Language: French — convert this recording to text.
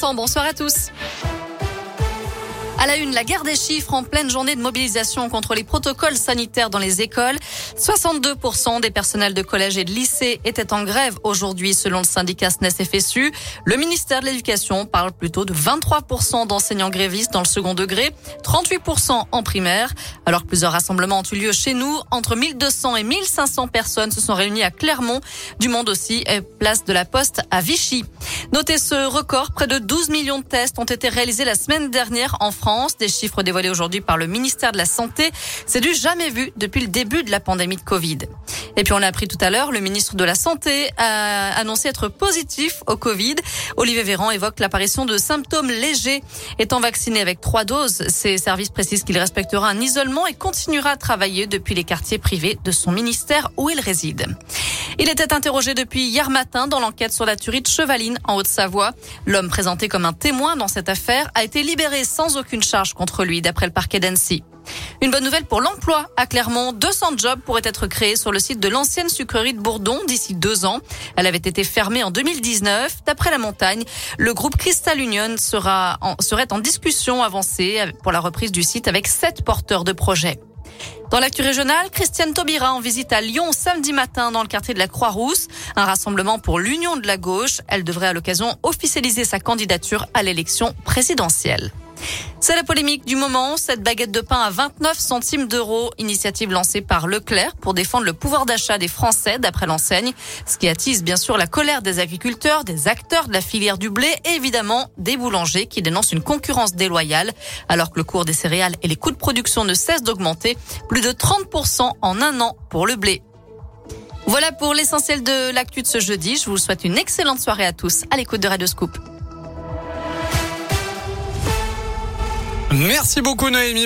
Bonsoir à tous. À la une, la guerre des chiffres en pleine journée de mobilisation contre les protocoles sanitaires dans les écoles. 62% des personnels de collège et de lycée étaient en grève aujourd'hui selon le syndicat SNES FSU. Le ministère de l'Éducation parle plutôt de 23% d'enseignants grévistes dans le second degré, 38% en primaire. Alors que plusieurs rassemblements ont eu lieu chez nous, entre 1200 et 1500 personnes se sont réunies à Clermont. Du monde aussi, et place de la Poste à Vichy. Notez ce record, près de 12 millions de tests ont été réalisés la semaine dernière en France. Des chiffres dévoilés aujourd'hui par le ministère de la Santé. C'est du jamais vu depuis le début de la pandémie de Covid. Et puis on l'a appris tout à l'heure, le ministre de la Santé a annoncé être positif au Covid. Olivier Véran évoque l'apparition de symptômes légers. Étant vacciné avec trois doses, ses services précisent qu'il respectera un isolement et continuera à travailler depuis les quartiers privés de son ministère où il réside. Il était interrogé depuis hier matin dans l'enquête sur la tuerie de Chevaline en Haute-Savoie. L'homme présenté comme un témoin dans cette affaire a été libéré sans aucune charge contre lui d'après le parquet d'Annecy. Une bonne nouvelle pour l'emploi. À Clermont, 200 jobs pourraient être créés sur le site de l'ancienne sucrerie de Bourdon d'ici deux ans. Elle avait été fermée en 2019. D'après la montagne, le groupe Crystal Union sera serait en discussion avancée pour la reprise du site avec sept porteurs de projets. Dans l'actu régionale, Christiane Taubira en visite à Lyon samedi matin dans le quartier de la Croix-Rousse, un rassemblement pour l'union de la gauche. Elle devrait à l'occasion officialiser sa candidature à l'élection présidentielle. C'est la polémique du moment. Cette baguette de pain à 29 centimes d'euros, initiative lancée par Leclerc pour défendre le pouvoir d'achat des Français, d'après l'enseigne. Ce qui attise bien sûr la colère des agriculteurs, des acteurs de la filière du blé et évidemment des boulangers qui dénoncent une concurrence déloyale. Alors que le cours des céréales et les coûts de production ne cessent d'augmenter, plus de 30% en un an pour le blé. Voilà pour l'essentiel de l'actu de ce jeudi. Je vous souhaite une excellente soirée à tous à l'écoute de Radio Scoop. Merci beaucoup Noémie.